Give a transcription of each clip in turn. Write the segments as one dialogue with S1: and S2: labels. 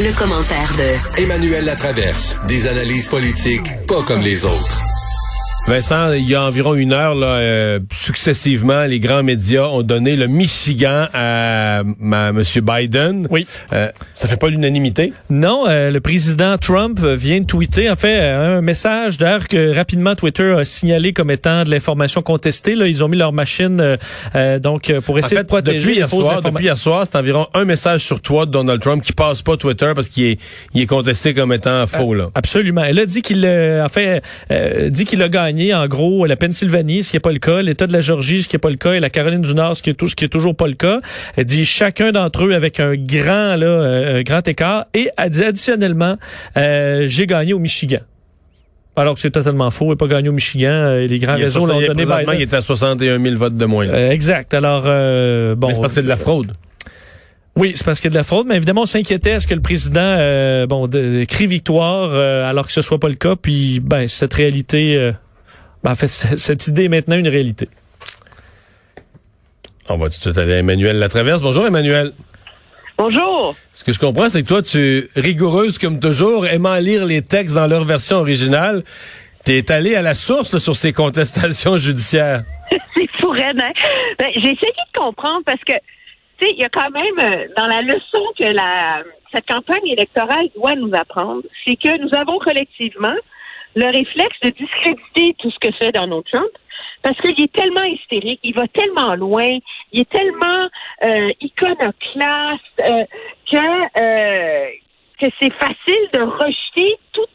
S1: Le, commentaire de
S2: Emmanuel Latraverse. Des analyses politiques pas comme les autres.
S3: Vincent, il y a environ une heure, là, euh, successivement, les grands médias ont donné le Michigan à, M. Biden.
S4: Oui.
S3: Euh, ça fait pas l'unanimité?
S4: Non, euh, le président Trump vient de tweeter, en fait, un message d'ailleurs que rapidement Twitter a signalé comme étant de l'information contestée. Là, ils ont mis leur machine donc pour essayer de protéger
S3: depuis hier, soir, depuis hier soir, c'est environ un message sur toi de Donald Trump qui passe pas Twitter parce qu'il est, il est contesté comme étant faux. Là.
S4: Absolument. Elle a dit qu'il, en fait, dit qu'il a gagné en gros, la Pennsylvanie, ce qui n'est pas le cas, l'État de la Georgie, ce qui n'est pas le cas, et la Caroline du Nord, ce qui est, tout, ce qui est toujours pas le cas. Elle dit chacun d'entre eux avec un grand, là, euh, grand écart. Et elle dit additionnellement, euh, j'ai gagné au Michigan. Alors que c'est totalement faux. Il n'a pas gagné au Michigan. Euh, les grands réseaux l'ont donné
S3: Biden. Il était à 61 000 votes de moins.
S4: exact. Alors, bon.
S3: Mais c'est parce que c'est de la fraude.
S4: Oui, c'est parce qu'il y a de la fraude, mais évidemment, on s'inquiétait à ce que le président bon, crie victoire alors que ce soit pas le cas. Puis, ben, cette réalité ben, en fait, cette idée est maintenant une réalité.
S3: On va tout de suite aller à Emmanuel Latraverse. Bonjour, Emmanuel.
S5: Bonjour.
S3: Ce que je comprends, c'est que toi, tu rigoureuse comme toujours, aimant lire les textes dans leur version originale. Tu es allé à la source sur ces contestations judiciaires.
S5: c'est fou, hein? Ben, J'ai essayé de comprendre parce que, tu sais, il y a quand même, euh, dans la leçon que la, cette campagne électorale doit nous apprendre, c'est que nous avons collectivement le réflexe de discréditer tout ce que fait Donald Trump parce qu'il est tellement hystérique, il va tellement loin, il est tellement euh, iconoclaste euh, que euh, que c'est facile de rejeter tous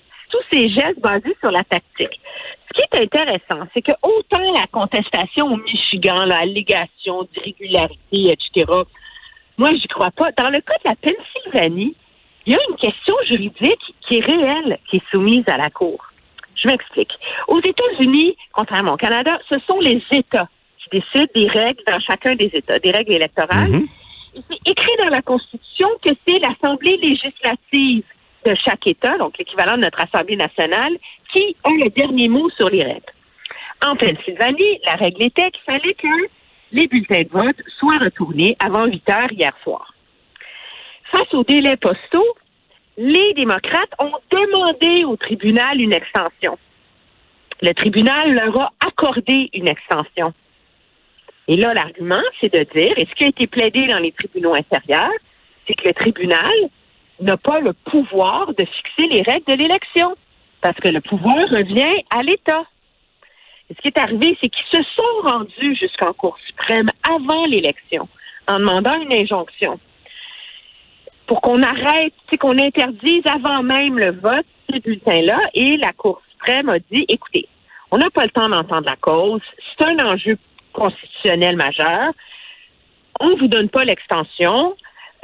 S5: ces gestes basés sur la tactique. Ce qui est intéressant, c'est que autant la contestation au Michigan, l'allégation d'irrégularité, etc., moi, j'y crois pas. Dans le cas de la Pennsylvanie, il y a une question juridique qui est réelle, qui est soumise à la Cour. Je m'explique. Aux États-Unis, contrairement au Canada, ce sont les États qui décident des règles dans chacun des États, des règles électorales. Mm C'est écrit dans la Constitution que c'est l'Assemblée législative de chaque État, donc l'équivalent de notre Assemblée nationale, qui a le dernier mot sur les règles. En Pennsylvanie, la règle était qu'il fallait que les bulletins de vote soient retournés avant 8 heures hier soir. Face aux délais postaux, les démocrates ont demandé au tribunal une extension. Le tribunal leur a accordé une extension. Et là, l'argument, c'est de dire, et ce qui a été plaidé dans les tribunaux inférieurs, c'est que le tribunal n'a pas le pouvoir de fixer les règles de l'élection, parce que le pouvoir revient à l'État. Ce qui est arrivé, c'est qu'ils se sont rendus jusqu'en Cour suprême avant l'élection, en demandant une injonction pour qu'on arrête, qu'on interdise avant même le vote ces bulletins-là. Et la Cour suprême a dit, écoutez, on n'a pas le temps d'entendre la cause. C'est un enjeu constitutionnel majeur. On ne vous donne pas l'extension.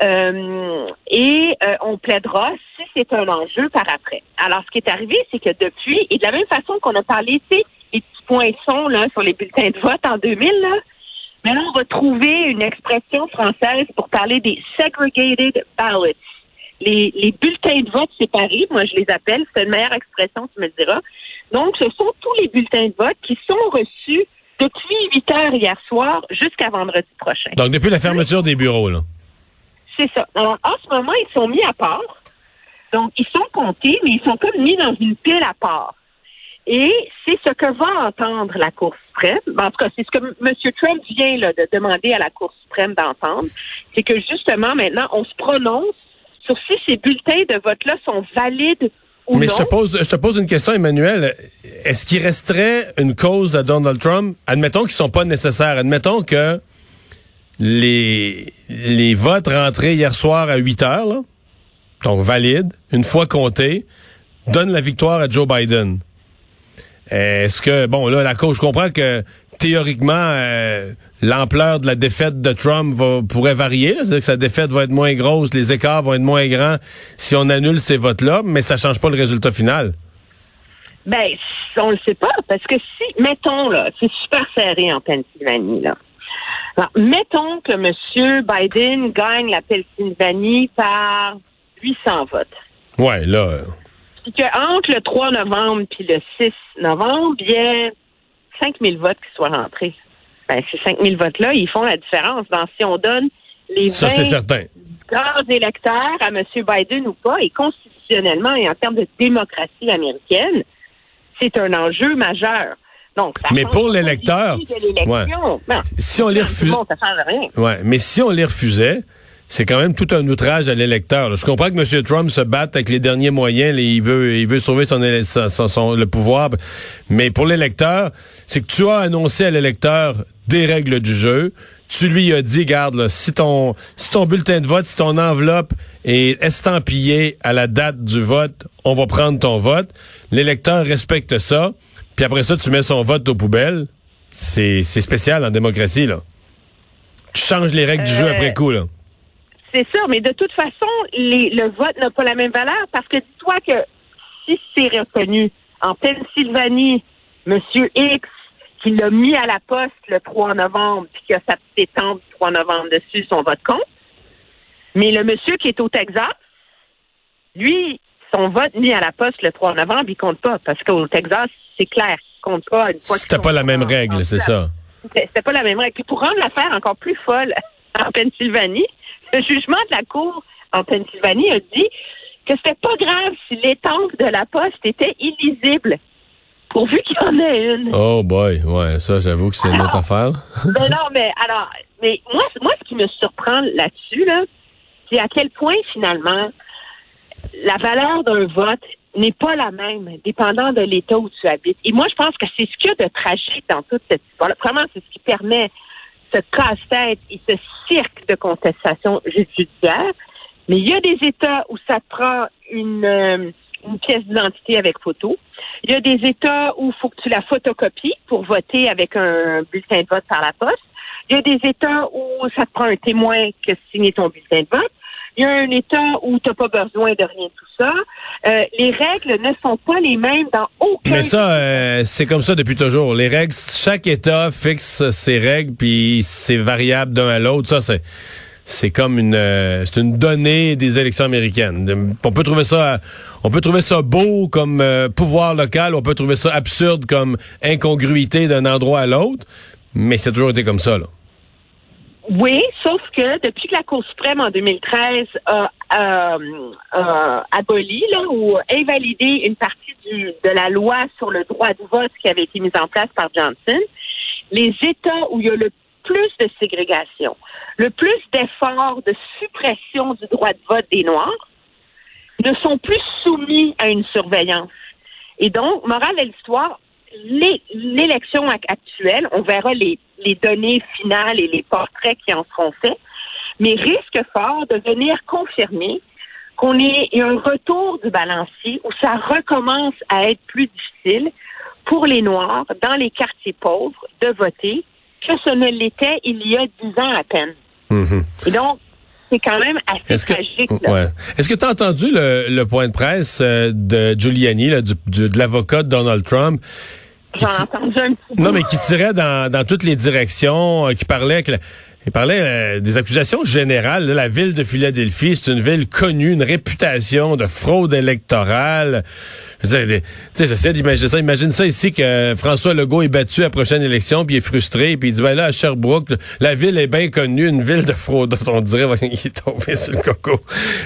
S5: Euh, et euh, on plaidera si c'est un enjeu par après. Alors, ce qui est arrivé, c'est que depuis, et de la même façon qu'on a parlé, tu sais, les petits poinçons là, sur les bulletins de vote en 2000, là, mais là, on va trouver une expression française pour parler des segregated ballots. Les, les bulletins de vote séparés, moi je les appelle, c'est une meilleure expression, tu me le diras. Donc, ce sont tous les bulletins de vote qui sont reçus depuis 8 heures hier soir jusqu'à vendredi prochain.
S3: Donc, depuis la fermeture des bureaux, là.
S5: C'est ça. Alors, en ce moment, ils sont mis à part. Donc, ils sont comptés, mais ils sont comme mis dans une pile à part. Et c'est ce que va entendre la Cour suprême. En tout cas, c'est ce que M. Trump vient là, de demander à la Cour suprême d'entendre. C'est que justement, maintenant, on se prononce sur si ces bulletins de vote-là sont valides ou
S3: Mais
S5: non.
S3: je te pose, je te pose une question, Emmanuel. Est-ce qu'il resterait une cause à Donald Trump? Admettons qu'ils sont pas nécessaires. Admettons que les, les votes rentrés hier soir à 8 heures, là, donc valides, une fois comptés, donnent la victoire à Joe Biden. Est-ce que, bon, là, la cause, je comprends que théoriquement, euh, l'ampleur de la défaite de Trump va, pourrait varier. C'est-à-dire que sa défaite va être moins grosse, les écarts vont être moins grands si on annule ces votes-là, mais ça change pas le résultat final.
S5: Ben, on le sait pas, parce que si, mettons, là, c'est super serré en Pennsylvanie, là. Alors, mettons que M. Biden gagne la Pennsylvanie par 800 votes.
S3: Ouais, là.
S5: Puis qu'entre le 3 novembre puis le 6 novembre, il y a 5000 votes qui soient rentrés. Ben, ces 5000 votes-là, ils font la différence. Dans, si on donne les 20
S3: Ça, certain.
S5: grands électeurs à M. Biden ou pas, et constitutionnellement et en termes de démocratie américaine, c'est un enjeu majeur. Donc,
S3: Mais pour l'électeur. Si on les
S5: Ça,
S3: refuse,
S5: bon, ça change rien.
S3: ouais, mais si on les refusait, c'est quand même tout un outrage à l'électeur. Je comprends que M. Trump se batte avec les derniers moyens, là, il veut, il veut sauver son- son- son- le pouvoir, mais pour l'électeur, c'est que tu as annoncé à l'électeur des règles du jeu. Tu lui as dit, garde, là, si ton, si ton bulletin de vote, si ton enveloppe est estampillée à la date du vote, on va prendre ton vote. L'électeur respecte ça. Puis après ça, tu mets son vote aux poubelles. C'est, c'est spécial en démocratie, là. Tu changes les règles du jeu
S5: Euh,
S3: après coup, là.
S5: C'est sûr, mais de toute façon, les- le vote n'a pas la même valeur parce que dis-toi que si c'est reconnu en Pennsylvanie, M. X, qui l'a mis à la poste le 3 novembre, puis qui a sa petite étampe du 3 novembre dessus, son vote compte. Mais le monsieur qui est au Texas, lui, son vote mis à la poste le 3 novembre, il compte pas parce qu'au Texas, c'est clair, il compte pas une fois
S3: C'était pas la même règle, c'est ça.
S5: C'était pas la même règle. Puis pour rendre l'affaire encore plus folle en Pennsylvanie, le jugement de la Cour en Pennsylvanie a dit que c'était pas grave si l'étampe de la poste était illisible, pourvu qu'il y en ait une.
S3: Oh boy, ouais, ça j'avoue que c'est une autre affaire.
S5: Mais non, mais alors, mais moi, moi, ce qui me surprend là-dessus, là, c'est à quel point finalement la valeur d'un vote n'est pas la même, dépendant de l'État où tu habites. Et moi, je pense que c'est ce qu'il y a de tragique dans toute cette histoire-là. Vraiment, c'est ce qui permet ce casse-tête et ce cirque de contestation judiciaire. Mais il y a des États où ça prend une, euh, une pièce d'identité avec photo. Il y a des États où il faut que tu la photocopies pour voter avec un bulletin de vote par la poste. Il y a des États où ça te prend un témoin que signer ton bulletin de vote. Il y a un État où tu n'as pas besoin de rien de tout ça. Euh, les règles ne sont pas les mêmes dans aucun
S3: Mais ça, euh, c'est comme ça depuis toujours. Les règles, chaque État fixe ses règles, puis c'est variable d'un à l'autre. Ça, c'est c'est comme une euh, c'est une donnée des élections américaines. On peut trouver ça on peut trouver ça beau comme euh, pouvoir local, on peut trouver ça absurde comme incongruité d'un endroit à l'autre, mais c'est toujours été comme ça là.
S5: Oui, sauf que depuis que la Cour suprême en 2013 a euh, euh, aboli là, ou invalidé une partie du, de la loi sur le droit de vote qui avait été mise en place par Johnson, les États où il y a le plus de ségrégation, le plus d'efforts de suppression du droit de vote des Noirs, ne sont plus soumis à une surveillance. Et donc, morale de l'histoire, l'élection ac- actuelle, on verra les, les données finales et les portraits qui en seront faits, mais risque fort de venir confirmer qu'on est il y a un retour du balancier où ça recommence à être plus difficile pour les Noirs dans les quartiers pauvres de voter que ce ne l'était il y a dix ans à peine. Et donc, c'est quand même assez
S3: Est-ce que ouais. Est-ce que tu as entendu le, le point de presse euh, de Giuliani, là, du- du- de l'avocat de Donald Trump? Qui
S5: J'en
S3: ti-
S5: ai entendu un petit
S3: Non, mais qui tirait dans, dans toutes les directions, euh, qui parlait que il parlait euh, des accusations générales. là. la ville de Philadelphie, c'est une ville connue, une réputation de fraude électorale. Tu sais, j'essaie d'imaginer ça. Imagine ça ici que François Legault est battu à la prochaine élection, puis il est frustré, puis il dit, ben là, à Sherbrooke, la ville est bien connue, une ville de fraude. On dirait qu'il est tombé sur le coco.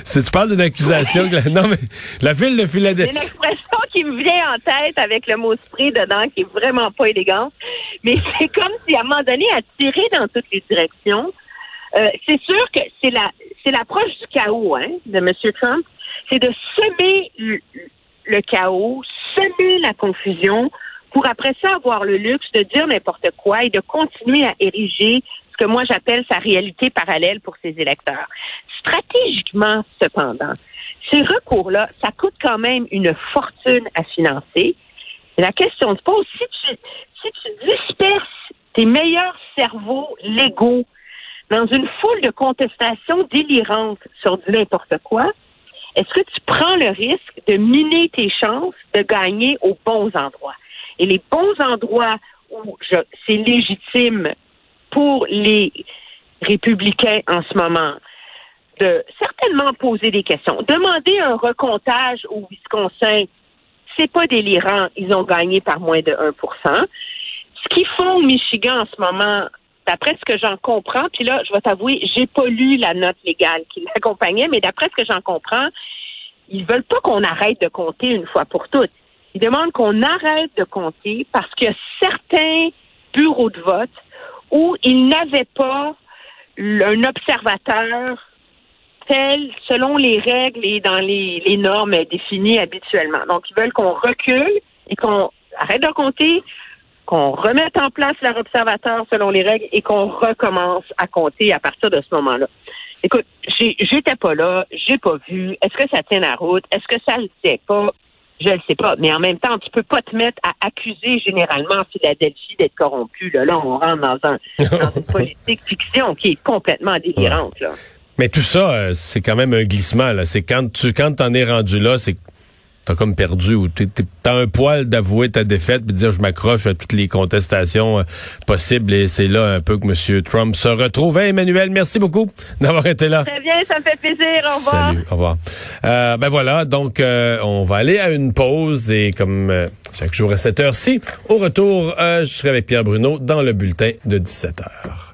S3: Si tu parles d'une accusation, non, mais la ville de
S5: C'est
S3: Philadelphie...
S5: une expression qui me vient en tête avec le mot spray dedans, qui est vraiment pas élégante. Mais c'est comme si à un moment donné, à tirer dans toutes les directions. Euh, c'est sûr que c'est la c'est l'approche du chaos hein, de M. Trump. C'est de semer le, chaos, semer la confusion pour après ça avoir le luxe de dire n'importe quoi et de continuer à ériger ce que moi j'appelle sa réalité parallèle pour ses électeurs. Stratégiquement, cependant, ces recours-là, ça coûte quand même une fortune à financer. La question se pose, si tu, si tu disperses tes meilleurs cerveaux légaux dans une foule de contestations délirantes sur du n'importe quoi, est-ce que tu prends le risque de miner tes chances de gagner aux bons endroits? Et les bons endroits où c'est légitime pour les républicains en ce moment de certainement poser des questions. Demander un recomptage au Wisconsin, c'est pas délirant. Ils ont gagné par moins de 1% Ce qu'ils font au Michigan en ce moment, d'après ce que j'en comprends, puis là, je vais t'avouer, j'ai pas lu la note légale qui l'accompagnait, mais d'après ce que j'en comprends, ils veulent pas qu'on arrête de compter une fois pour toutes. Ils demandent qu'on arrête de compter parce que certains bureaux de vote où ils n'avaient pas un observateur tel selon les règles et dans les, les normes définies habituellement. Donc, ils veulent qu'on recule et qu'on arrête de compter, qu'on remette en place leur observateur selon les règles et qu'on recommence à compter à partir de ce moment-là. Écoute, j'étais pas là, j'ai pas vu. Est-ce que ça tient la route? Est-ce que ça le sait pas? Je le sais pas. Mais en même temps, tu peux pas te mettre à accuser généralement Philadelphie d'être corrompu. Là, là, on rentre dans, un, dans une politique fiction qui est complètement délirante. Là.
S3: Mais tout ça, euh, c'est quand même un glissement. Là. C'est quand tu quand t'en es rendu là, c'est t'as comme perdu ou t'as un poil d'avouer ta défaite puis de dire je m'accroche à toutes les contestations euh, possibles et c'est là un peu que M. Trump se retrouve. Emmanuel, merci beaucoup d'avoir été là.
S5: Très bien, ça me fait plaisir. Au revoir.
S3: Salut, au revoir. Euh, ben voilà, donc on va aller à une pause et comme chaque jour à cette heure-ci, au retour, je serai avec Pierre Bruno dans le bulletin de 17 heures.